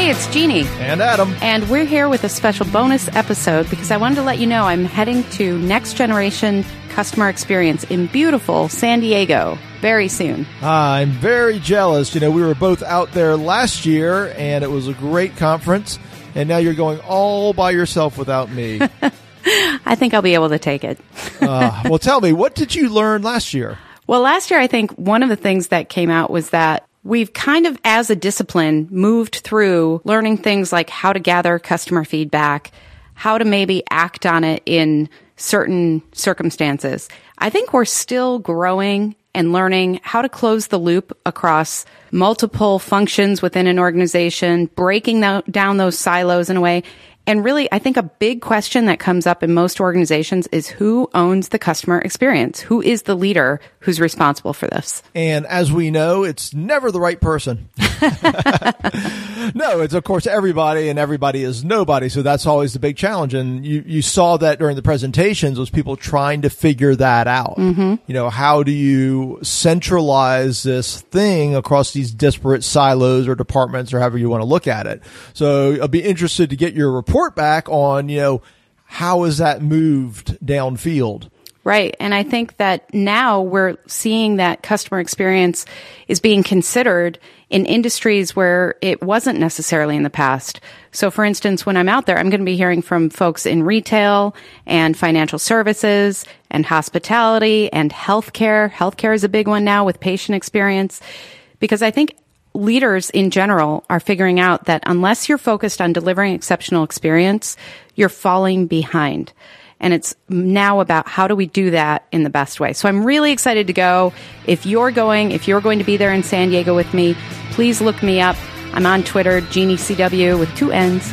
Hey, it's Jeannie. And Adam. And we're here with a special bonus episode because I wanted to let you know I'm heading to Next Generation Customer Experience in beautiful San Diego very soon. I'm very jealous. You know, we were both out there last year and it was a great conference. And now you're going all by yourself without me. I think I'll be able to take it. uh, well, tell me, what did you learn last year? Well, last year, I think one of the things that came out was that we've kind of, as a discipline, moved through learning things like how to gather customer feedback, how to maybe act on it in certain circumstances. I think we're still growing and learning how to close the loop across multiple functions within an organization, breaking down those silos in a way. And really, I think a big question that comes up in most organizations is who owns the customer experience? Who is the leader who's responsible for this? And as we know, it's never the right person. no, it's of course everybody and everybody is nobody. So that's always the big challenge. And you, you saw that during the presentations was people trying to figure that out. Mm-hmm. You know, how do you centralize this thing across these disparate silos or departments or however you want to look at it? So I'll be interested to get your report back on, you know, how is that moved downfield? Right. And I think that now we're seeing that customer experience is being considered in industries where it wasn't necessarily in the past. So for instance, when I'm out there, I'm going to be hearing from folks in retail and financial services and hospitality and healthcare. Healthcare is a big one now with patient experience because I think leaders in general are figuring out that unless you're focused on delivering exceptional experience, you're falling behind. And it's now about how do we do that in the best way. So I'm really excited to go. If you're going, if you're going to be there in San Diego with me, please look me up. I'm on Twitter, Jeannie CW with two N's.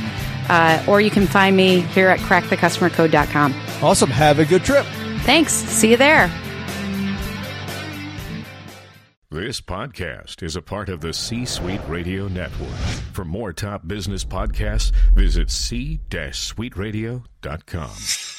Uh, or you can find me here at crackthecustomercode.com. Awesome. Have a good trip. Thanks. See you there. This podcast is a part of the C Suite Radio Network. For more top business podcasts, visit c-suiteradio.com.